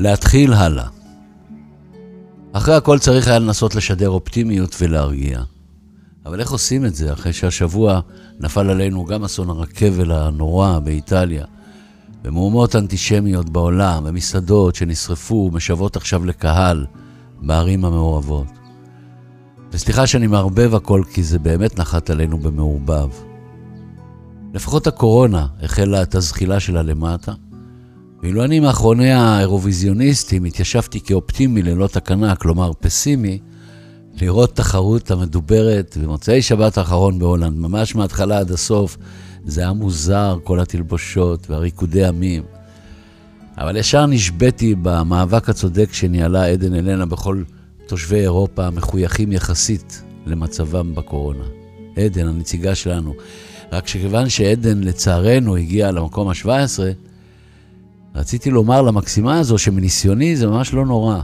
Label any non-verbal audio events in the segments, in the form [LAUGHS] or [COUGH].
להתחיל הלאה. אחרי הכל צריך היה לנסות לשדר אופטימיות ולהרגיע. אבל איך עושים את זה אחרי שהשבוע נפל עלינו גם אסון הרכבל הנורא באיטליה, ומהומות אנטישמיות בעולם, ומסעדות שנשרפו ומשוות עכשיו לקהל בערים המעורבות. וסליחה שאני מערבב הכל כי זה באמת נחת עלינו במעורבב. לפחות הקורונה החלה את הזחילה שלה למטה, ואילו אני מאחרוני האירוויזיוניסטים התיישבתי כאופטימי ללא תקנה, כלומר פסימי, לראות תחרות המדוברת במוצאי שבת האחרון בהולנד, ממש מההתחלה עד הסוף. זה היה מוזר, כל התלבושות והריקודי עמים. אבל ישר נשבתי במאבק הצודק שניהלה עדן אלנה בכל תושבי אירופה המחויכים יחסית למצבם בקורונה. עדן, הנציגה שלנו. רק שכיוון שעדן, לצערנו, הגיעה למקום ה-17, רציתי לומר למקסימה הזו שמניסיוני זה ממש לא נורא.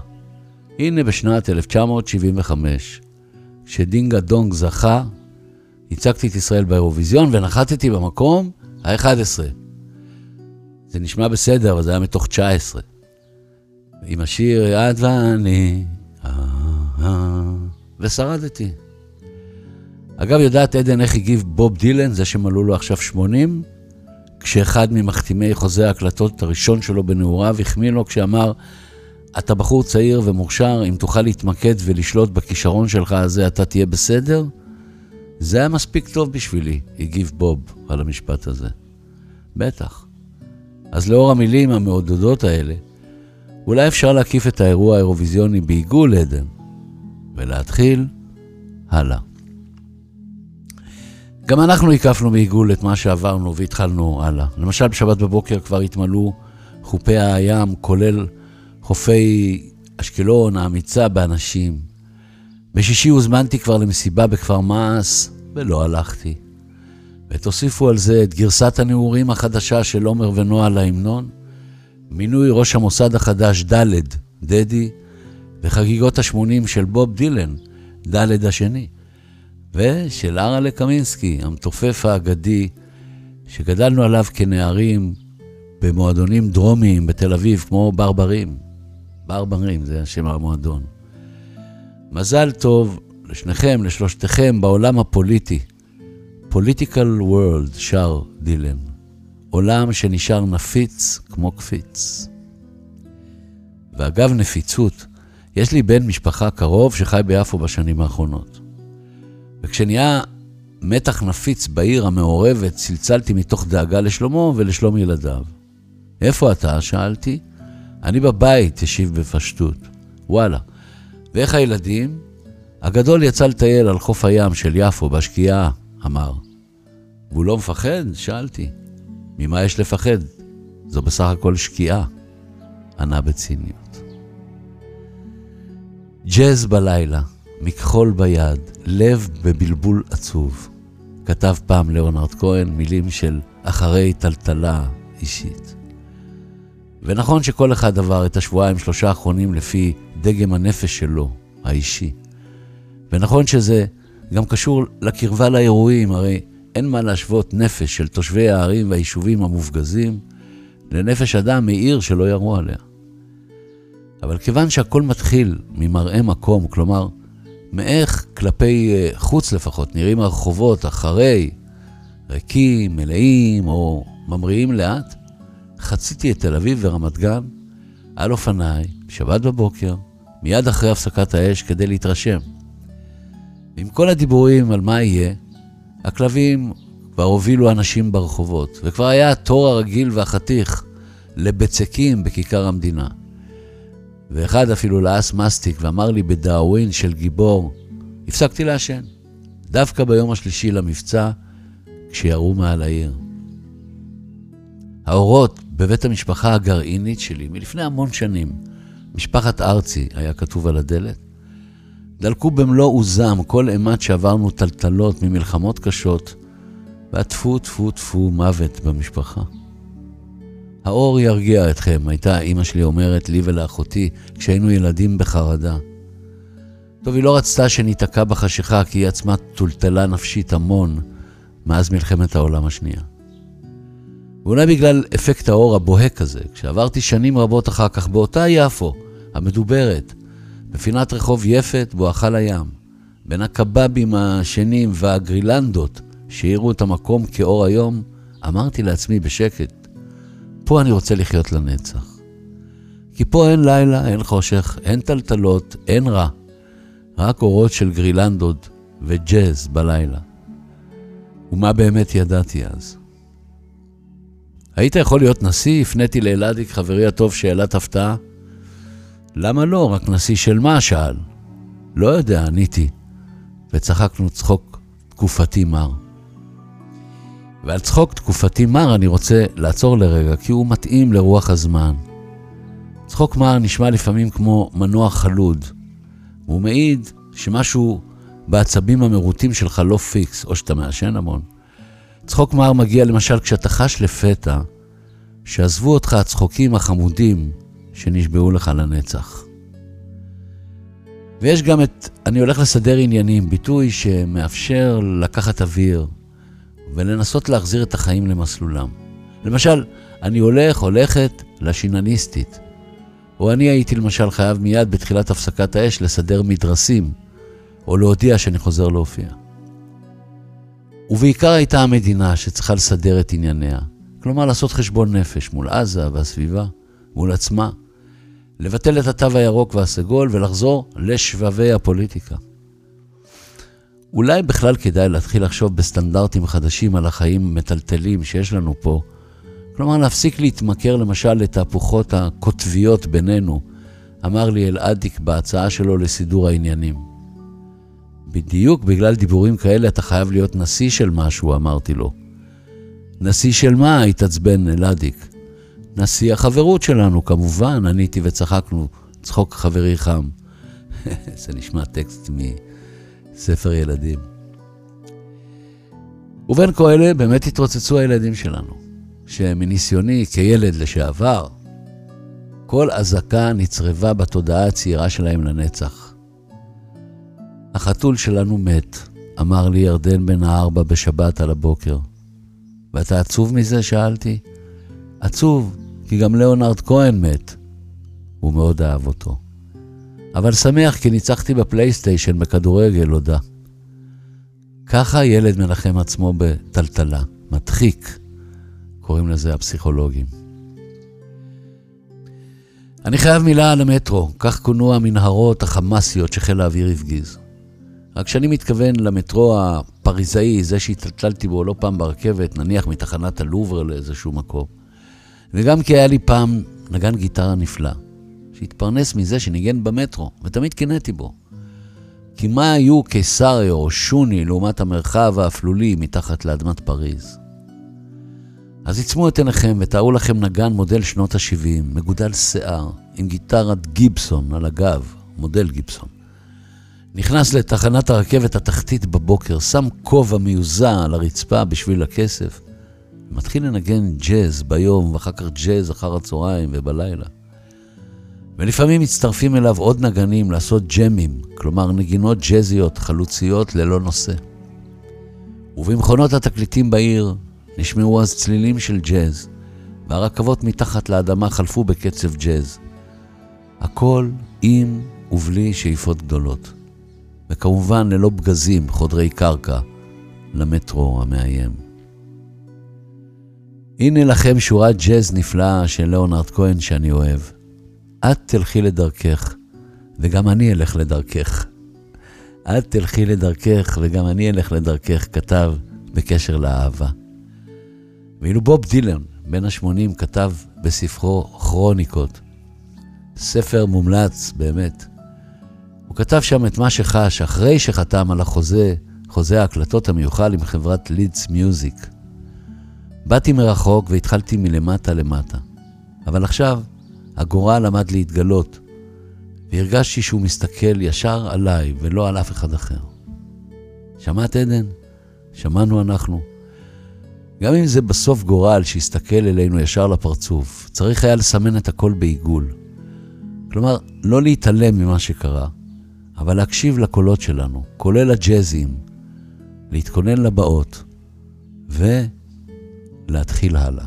הנה בשנת 1975, כשדינגה דונג זכה, הצגתי את ישראל באירוויזיון ונחתתי במקום ה-11. זה נשמע בסדר, אבל זה היה מתוך 19. עם השיר את ואני, אה, אה, ושרדתי. אגב, יודעת עדן איך הגיב בוב דילן, זה שמלאו לו עכשיו 80? כשאחד ממחתימי חוזה ההקלטות הראשון שלו בנעוריו החמיא לו כשאמר, אתה בחור צעיר ומוכשר, אם תוכל להתמקד ולשלוט בכישרון שלך הזה, אתה תהיה בסדר? זה היה מספיק טוב בשבילי, הגיב בוב על המשפט הזה. בטח. אז לאור המילים המעודדות האלה, אולי אפשר להקיף את האירוע האירוויזיוני בעיגול עדן, ולהתחיל הלאה. גם אנחנו הקפנו מעיגול את מה שעברנו והתחלנו הלאה. למשל, בשבת בבוקר כבר התמלאו חופי הים, כולל חופי אשקלון, האמיצה, באנשים. בשישי הוזמנתי כבר למסיבה בכפר מעש, ולא הלכתי. ותוסיפו על זה את גרסת הנעורים החדשה של עומר ונועה להמנון, מינוי ראש המוסד החדש ד', דדי, וחגיגות ה-80 של בוב דילן, ד' השני. ושל ארלה קמינסקי, המתופף האגדי, שגדלנו עליו כנערים במועדונים דרומיים בתל אביב, כמו ברברים. ברברים, זה השם המועדון. מזל טוב לשניכם, לשלושתכם, בעולם הפוליטי. פוליטיקל וורלד, שר דילן. עולם שנשאר נפיץ כמו קפיץ. ואגב נפיצות, יש לי בן משפחה קרוב שחי ביפו בשנים האחרונות. וכשנהיה מתח נפיץ בעיר המעורבת, צלצלתי מתוך דאגה לשלומו ולשלום ילדיו. איפה אתה? שאלתי. אני בבית, השיב בפשטות. וואלה. ואיך הילדים? הגדול יצא לטייל על חוף הים של יפו בשקיעה, אמר. והוא לא מפחד? שאלתי. ממה יש לפחד? זו בסך הכל שקיעה, ענה בציניות. ג'אז בלילה, מכחול ביד, לב בבלבול עצוב. כתב פעם ליאונרד כהן מילים של אחרי טלטלה אישית. ונכון שכל אחד עבר את השבועיים שלושה האחרונים לפי דגם הנפש שלו, האישי. ונכון שזה גם קשור לקרבה לאירועים, הרי אין מה להשוות נפש של תושבי הערים והיישובים המופגזים לנפש אדם מעיר שלא ירו עליה. אבל כיוון שהכל מתחיל ממראה מקום, כלומר, מאיך כלפי אה, חוץ לפחות נראים הרחובות אחרי, ריקים, מלאים או ממריאים לאט, חציתי את תל אביב ורמת גן על אופניי, שבת בבוקר, מיד אחרי הפסקת האש כדי להתרשם. ועם כל הדיבורים על מה יהיה, הכלבים כבר הובילו אנשים ברחובות, וכבר היה התור הרגיל והחתיך לבצקים בכיכר המדינה. ואחד אפילו לעס מסטיק ואמר לי בדאווין של גיבור, הפסקתי לעשן. דווקא ביום השלישי למבצע, כשירו מעל העיר. האורות בבית המשפחה הגרעינית שלי מלפני המון שנים, משפחת ארצי היה כתוב על הדלת, דלקו במלוא עוזם כל אימת שעברנו טלטלות ממלחמות קשות, והטפו טפו טפו מוות במשפחה. האור ירגיע אתכם, הייתה אימא שלי אומרת לי ולאחותי כשהיינו ילדים בחרדה. טוב, היא לא רצתה שניתקע בחשיכה כי היא עצמה טולטלה נפשית המון מאז מלחמת העולם השנייה. ואולי בגלל אפקט האור הבוהק הזה, כשעברתי שנים רבות אחר כך באותה יפו, המדוברת, בפינת רחוב יפת בואכה לים, בין הקבבים השנים והגרילנדות שהאירו את המקום כאור היום, אמרתי לעצמי בשקט, פה אני רוצה לחיות לנצח. כי פה אין לילה, אין חושך, אין טלטלות, אין רע. רק אורות של גרילנדות וג'אז בלילה. ומה באמת ידעתי אז? היית יכול להיות נשיא? הפניתי לאלעדיק, חברי הטוב, שאלת הפתעה. למה לא? רק נשיא של מה? שאל. לא יודע, עניתי. וצחקנו צחוק תקופתי מר. ועל צחוק תקופתי מר אני רוצה לעצור לרגע, כי הוא מתאים לרוח הזמן. צחוק מר נשמע לפעמים כמו מנוע חלוד. והוא מעיד שמשהו בעצבים המרוטים שלך לא פיקס, או שאתה מעשן המון. צחוק מר מגיע למשל כשאתה חש לפתע שעזבו אותך הצחוקים החמודים שנשבעו לך לנצח. ויש גם את אני הולך לסדר עניינים, ביטוי שמאפשר לקחת אוויר ולנסות להחזיר את החיים למסלולם. למשל, אני הולך, הולכת לשינניסטית. או אני הייתי למשל חייב מיד בתחילת הפסקת האש לסדר מדרסים, או להודיע שאני חוזר להופיע. ובעיקר הייתה המדינה שצריכה לסדר את ענייניה. כלומר, לעשות חשבון נפש מול עזה והסביבה, מול עצמה, לבטל את התו הירוק והסגול ולחזור לשבבי הפוליטיקה. אולי בכלל כדאי להתחיל לחשוב בסטנדרטים חדשים על החיים המטלטלים שיש לנו פה, כלומר, להפסיק להתמכר למשל לתהפוכות הקוטביות בינינו, אמר לי אלעדיק בהצעה שלו לסידור העניינים. בדיוק בגלל דיבורים כאלה אתה חייב להיות נשיא של משהו, אמרתי לו. נשיא של מה? התעצבן אלעדיק. נשיא החברות שלנו, כמובן, עניתי וצחקנו, צחוק חברי חם. [LAUGHS] זה נשמע טקסט מספר ילדים. ובין כה אלה באמת התרוצצו הילדים שלנו. שמניסיוני כילד לשעבר, כל אזעקה נצרבה בתודעה הצעירה שלהם לנצח. החתול שלנו מת, אמר לי ירדן בן הארבע בשבת על הבוקר. ואתה עצוב מזה? שאלתי. עצוב, כי גם ליאונרד כהן מת. הוא מאוד אהב אותו. אבל שמח כי ניצחתי בפלייסטיישן בכדורגל, הודה. ככה ילד מנחם עצמו בטלטלה, מדחיק. קוראים לזה הפסיכולוגים. אני חייב מילה על המטרו, כך כונו המנהרות החמאסיות שחיל האוויר הפגיז. רק שאני מתכוון למטרו הפריזאי, זה שהתלטלתי בו לא פעם ברכבת, נניח מתחנת הלובר לאיזשהו מקום. וגם כי היה לי פעם נגן גיטרה נפלא, שהתפרנס מזה שניגן במטרו, ותמיד קינאתי בו. כי מה היו קיסריה או שוני לעומת המרחב האפלולי מתחת לאדמת פריז? אז עיצמו את עיניכם ותארו לכם נגן מודל שנות ה-70, מגודל שיער, עם גיטרת גיבסון על הגב, מודל גיבסון. נכנס לתחנת הרכבת התחתית בבוקר, שם כובע מיוזע על הרצפה בשביל הכסף, מתחיל לנגן ג'אז ביום, ואחר כך ג'אז אחר הצהריים ובלילה. ולפעמים מצטרפים אליו עוד נגנים לעשות ג'מים, כלומר נגינות ג'אזיות חלוציות ללא נושא. ובמכונות התקליטים בעיר נשמעו אז צלילים של ג'אז, והרכבות מתחת לאדמה חלפו בקצב ג'אז. הכל עם ובלי שאיפות גדולות. וכמובן ללא פגזים חודרי קרקע למטרו המאיים. הנה לכם שורת ג'אז נפלאה של ליאונרד כהן שאני אוהב. את תלכי לדרכך, וגם אני אלך לדרכך. את תלכי לדרכך, וגם אני אלך לדרכך, כתב בקשר לאהבה. ואילו בוב דילן, בן ה-80, כתב בספרו כרוניקות, ספר מומלץ באמת. הוא כתב שם את מה שחש אחרי שחתם על החוזה, חוזה ההקלטות המיוחל עם חברת לידס מיוזיק. באתי מרחוק והתחלתי מלמטה למטה. אבל עכשיו הגורל עמד להתגלות, והרגשתי שהוא מסתכל ישר עליי ולא על אף אחד אחר. שמעת עדן? שמענו אנחנו. גם אם זה בסוף גורל שיסתכל אלינו ישר לפרצוף, צריך היה לסמן את הכל בעיגול. כלומר, לא להתעלם ממה שקרה, אבל להקשיב לקולות שלנו, כולל הג'אזים, להתכונן לבאות, ולהתחיל הלאה.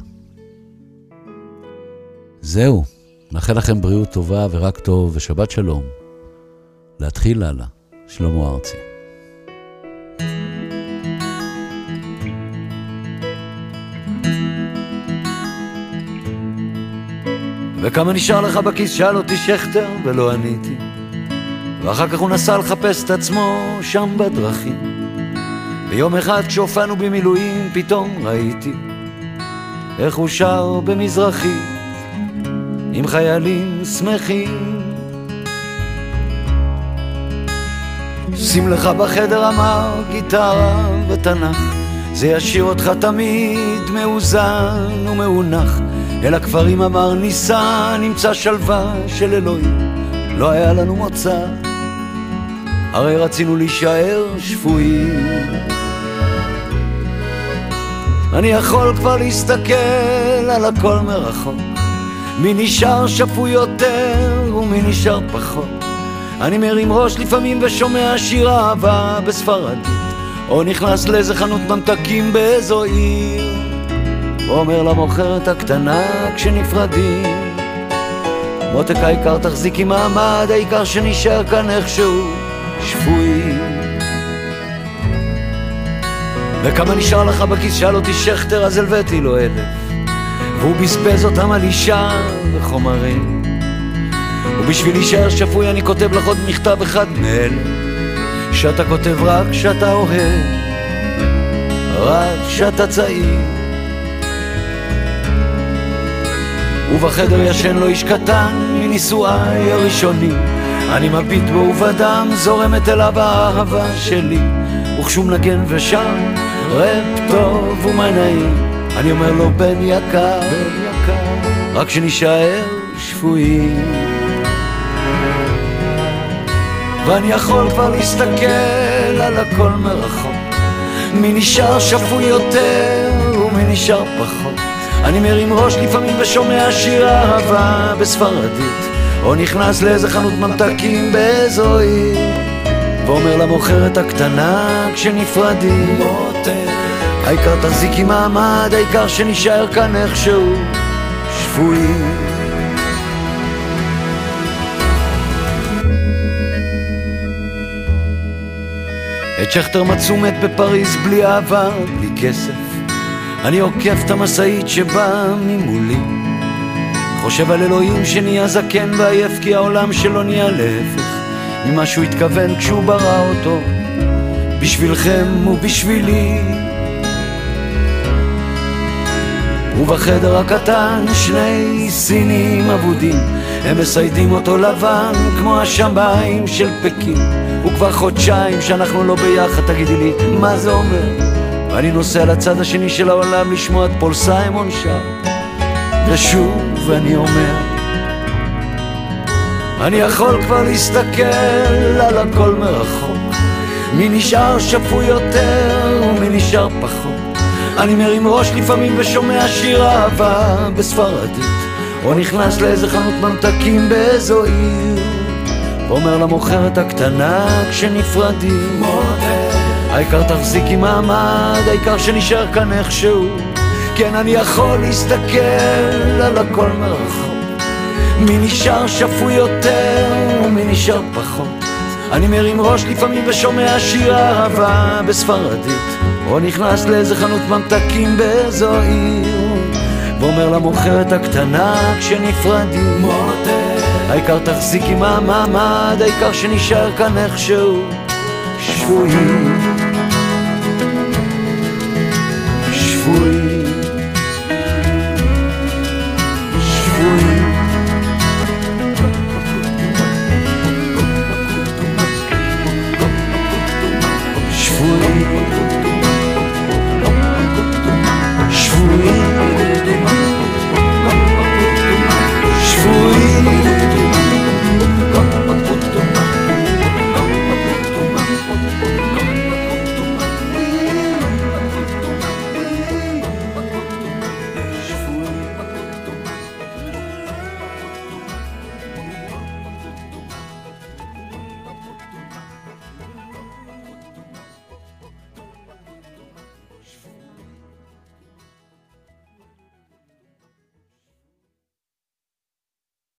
זהו, מאחל לכם בריאות טובה ורק טוב ושבת שלום. להתחיל הלאה, שלמה ארצי. וכמה נשאר לך בכיס? שאל אותי שכטר ולא עניתי ואחר כך הוא נסע לחפש את עצמו שם בדרכים ויום אחד כשהופענו במילואים פתאום ראיתי איך הוא שר במזרחי עם חיילים שמחים. שים לך בחדר אמר גיטרה ותנ"ך זה ישאיר אותך תמיד מאוזן ומאונח. אל הכפרים אמר ניסה נמצא שלווה של אלוהים. לא היה לנו מוצא הרי רצינו להישאר שפויים. אני יכול כבר להסתכל על הכל מרחוק מי נשאר שפוי יותר ומי נשאר פחות? אני מרים ראש לפעמים ושומע שיר אהבה בספרדית או נכנס לאיזה חנות ממתקים באיזו עיר. ואומר למוכרת הקטנה כשנפרדים מותק העיקר תחזיקי מעמד, העיקר שנשאר כאן איכשהו שפוי. וכמה נשאר לך בכיס? שאל אותי שכטר, אז הלוויתי לו אלף והוא בזבז אותם על אישה וחומרים. ובשביל להישאר שפוי אני כותב לך עוד מכתב אחד מאלה שאתה כותב רק כשאתה אוהב, רק כשאתה צעיר. ובחדר ישן לו איש קטן מנישואיי הראשונים. אני מביט בו ובדם זורמת אליו האהבה שלי. וכשהוא מנגן ושם רפ טוב ומה נעים אני אומר לו בן יקר, בן יקר רק שנישאר שפויים. ואני יכול כבר להסתכל על הכל מרחוק. מי נשאר שפוי יותר ומי נשאר פחות? אני מרים ראש לפעמים ושומע שיר אהבה בספרדית או נכנס לאיזה חנות ממתקים באיזו עיר ואומר למוכרת הקטנה כשנפרדים העיקר תחזיקי מעמד, העיקר שנשאר כאן איכשהו שפויים את שכטר מצאו מת בפריז בלי אהבה, בלי כסף. אני עוקף את המשאית שבאה ממולי. חושב על אלוהים שנהיה זקן ועייף כי העולם שלו נהיה להפך ממה שהוא התכוון כשהוא ברא אותו. בשבילכם ובשבילי ובחדר הקטן שני סינים אבודים. הם מסיידים אותו לבן כמו השמיים של פקין. וכבר חודשיים שאנחנו לא ביחד תגידי לי מה זה אומר? ואני נוסע לצד השני של העולם לשמוע את פול סיימון שר. ושוב אני אומר אני יכול כבר להסתכל על הכל מרחוק. מי נשאר שפוי יותר ומי נשאר פחות אני מרים ראש לפעמים ושומע שיר אהבה בספרדית. או נכנס לאיזה חנות ממתקים באיזו עיר. ואומר למוכרת הקטנה כשנפרדים העיקר תחזיקי מעמד, העיקר שנשאר כאן איכשהו. כן אני יכול להסתכל על הכל מרחוק. מי נשאר שפוי יותר ומי נשאר פחות אני מרים ראש לפעמים ושומע שיר אהבה בספרדית. או נכנס לאיזה חנות ממתקים באיזו עיר. ואומר למוכרת הקטנה כשנפרדים העיקר תחזיקי מהמעמד, העיקר שנשאר כאן איכשהו שפויים שפויים